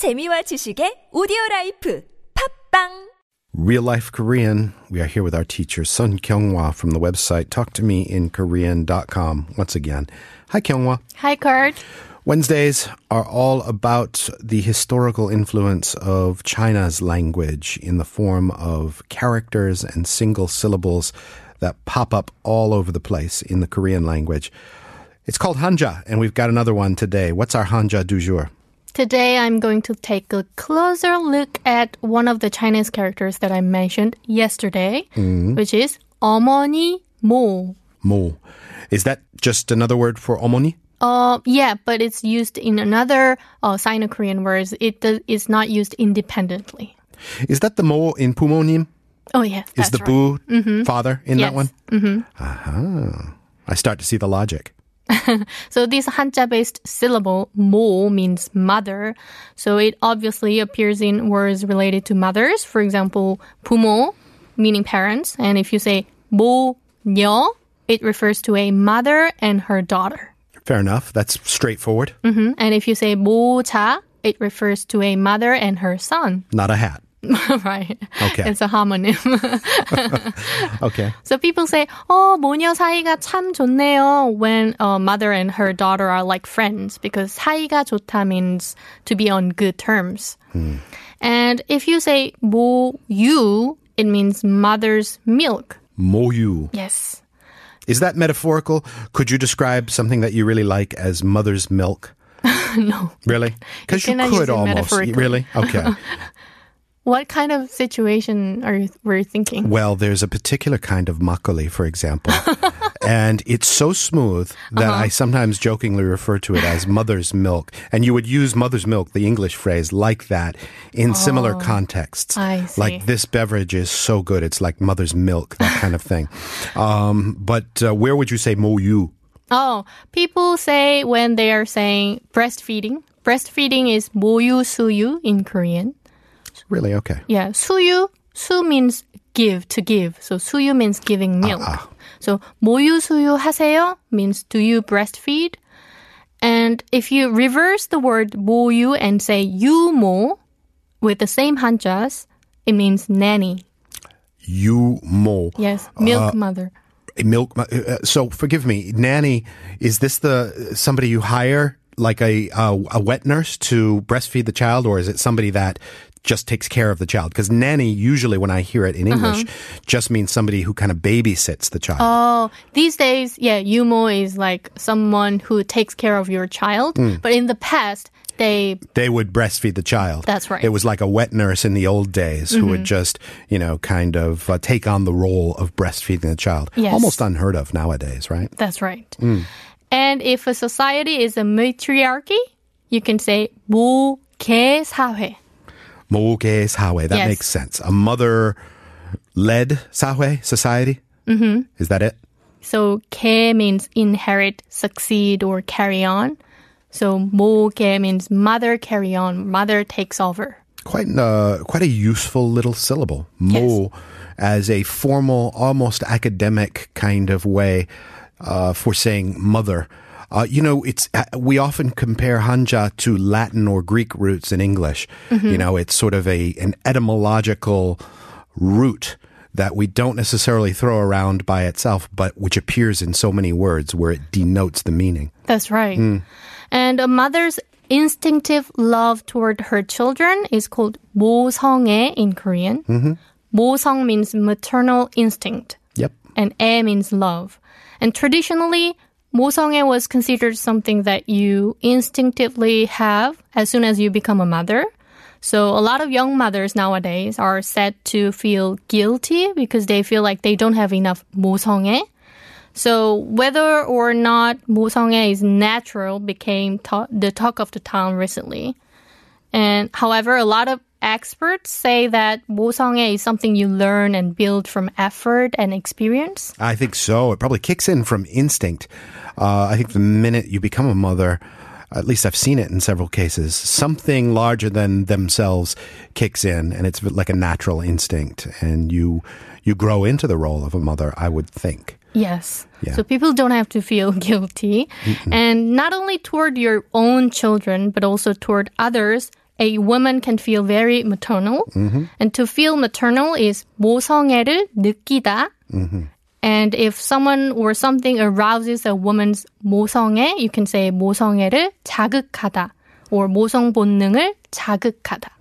재미와 지식의 오디오 라이프 팝빵 Real Life Korean. We are here with our teacher, Sun Kyunghwa from the website talktomeinkorean.com. Once again, hi Kyunghwa. Hi, Kurt. Wednesdays are all about the historical influence of China's language in the form of characters and single syllables that pop up all over the place in the Korean language. It's called Hanja, and we've got another one today. What's our Hanja du jour? Today I'm going to take a closer look at one of the Chinese characters that I mentioned yesterday, which is 어머니 모. Mo. Is that just another word for omoni? Uh, yeah, but it's used in another uh, Sino-Korean words. It does, it's not used independently. Is that the mo in pumonim? Oh, yes, Is that's the right. boo father in that Yes. one? Mm-hmm. Aha. I start to see the logic. So this Hanja-based syllable mo means mother. So it obviously appears in words related to mothers. For example, 부모 meaning parents, and if you say 모녀, it refers to a mother and her daughter. Fair enough. That's straightforward. hmm And if you say 모자, it refers to a mother and her son. Not a hat. right. Okay. It's a homonym. Okay. so people say, "Oh, 모녀 사이가 참 좋네요." When a mother and her daughter are like friends, because 사이가 좋다 means to be on good terms. And if you say 모유, it means mother's milk. Moyu. Yes. Is that metaphorical? Could you describe something that you really like as mother's milk? no. Really? Because you, cannot use could it almost. metaphorically. Really? Okay. What kind of situation are you were you thinking? well, there's a particular kind of makgeolli, for example. and it's so smooth that Uh-huh. I sometimes jokingly refer to it as mother's milk. And you would use mother's milk, the English phrase, like that in similar contexts. Oh, I see. Like this beverage is so good, it's like mother's milk, that kind of thing. Um, but uh, where would you say moyu? Oh, people say when they are saying breastfeeding. Breastfeeding is 모유 수유 in Korean. Really? Okay. Yeah, 수유. 수 means give, to give. So 수유 means giving milk. So 모유 수유 하세요 means do you breastfeed? And if you reverse the word 모유 and say 유모 with the same 한자s, it means nanny. You mo. Yes, milk mother. milk. Uh, so forgive me, nanny. Is this the somebody you hire, like a uh, a wet nurse, to breastfeed the child, or is it somebody that just takes care of the child? Because nanny, usually when I hear it in English, just means somebody who kind of babysits the child. Oh, these days, yeah, yumo is like someone who takes care of your child. But in the past, they they would breastfeed the child. That's right. It was like a wet nurse in the old days who would just, you know, kind of uh, take on the role of breastfeeding the child. Yes. Almost unheard of nowadays, right? That's right. And if a society is a matriarchy, you can say 모계 사회. Moke Sawe. That yes. makes sense. A mother led Sawe society. Mm-hmm. Is that it? So ke means inherit, succeed, or carry on. So moke means mother carry on, mother takes over. Quite a, quite a useful little syllable. Mo yes. as a formal, almost academic kind of way uh, for saying mother. Uh, you know, it's uh, we often compare hanja to Latin or Greek roots in English. You know, it's sort of a an etymological root that we don't necessarily throw around by itself, but which appears in so many words where it denotes the meaning. That's right. And a mother's instinctive love toward her children is called 모성애 in Korean. 모성 means maternal instinct, Yep. and 애 means love. And traditionally, 모성애 was considered something that you instinctively have as soon as you become a mother. So a lot of young mothers nowadays are said to feel guilty because they feel like they don't have enough 모성애. So whether or not 모성애 is natural became ta- the talk of the town recently. And however, a lot of experts say that 모성애 is something you learn and build from effort and experience. I think so. It probably kicks in from instinct. Uh, I think the minute you become a mother, at least I've seen it in several cases, something larger than themselves kicks in, and it's like a natural instinct, and you you grow into the role of a mother. I would think. Yes. Yeah. So people don't have to feel guilty. And not only toward your own children, but also toward others, a woman can feel very maternal. And to feel maternal is 모성애를 느끼다. And if someone or something arouses a woman's 모성애, you can say 모성애를 자극하다 or 모성 본능을 자극하다.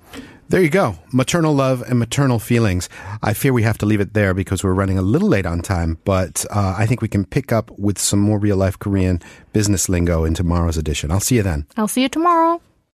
There you go. Maternal love and maternal feelings. I fear we have to leave it there because we're running a little late on time, but uh, I think we can pick up with some more real life Korean business lingo in tomorrow's edition. I'll see you then. I'll see you tomorrow.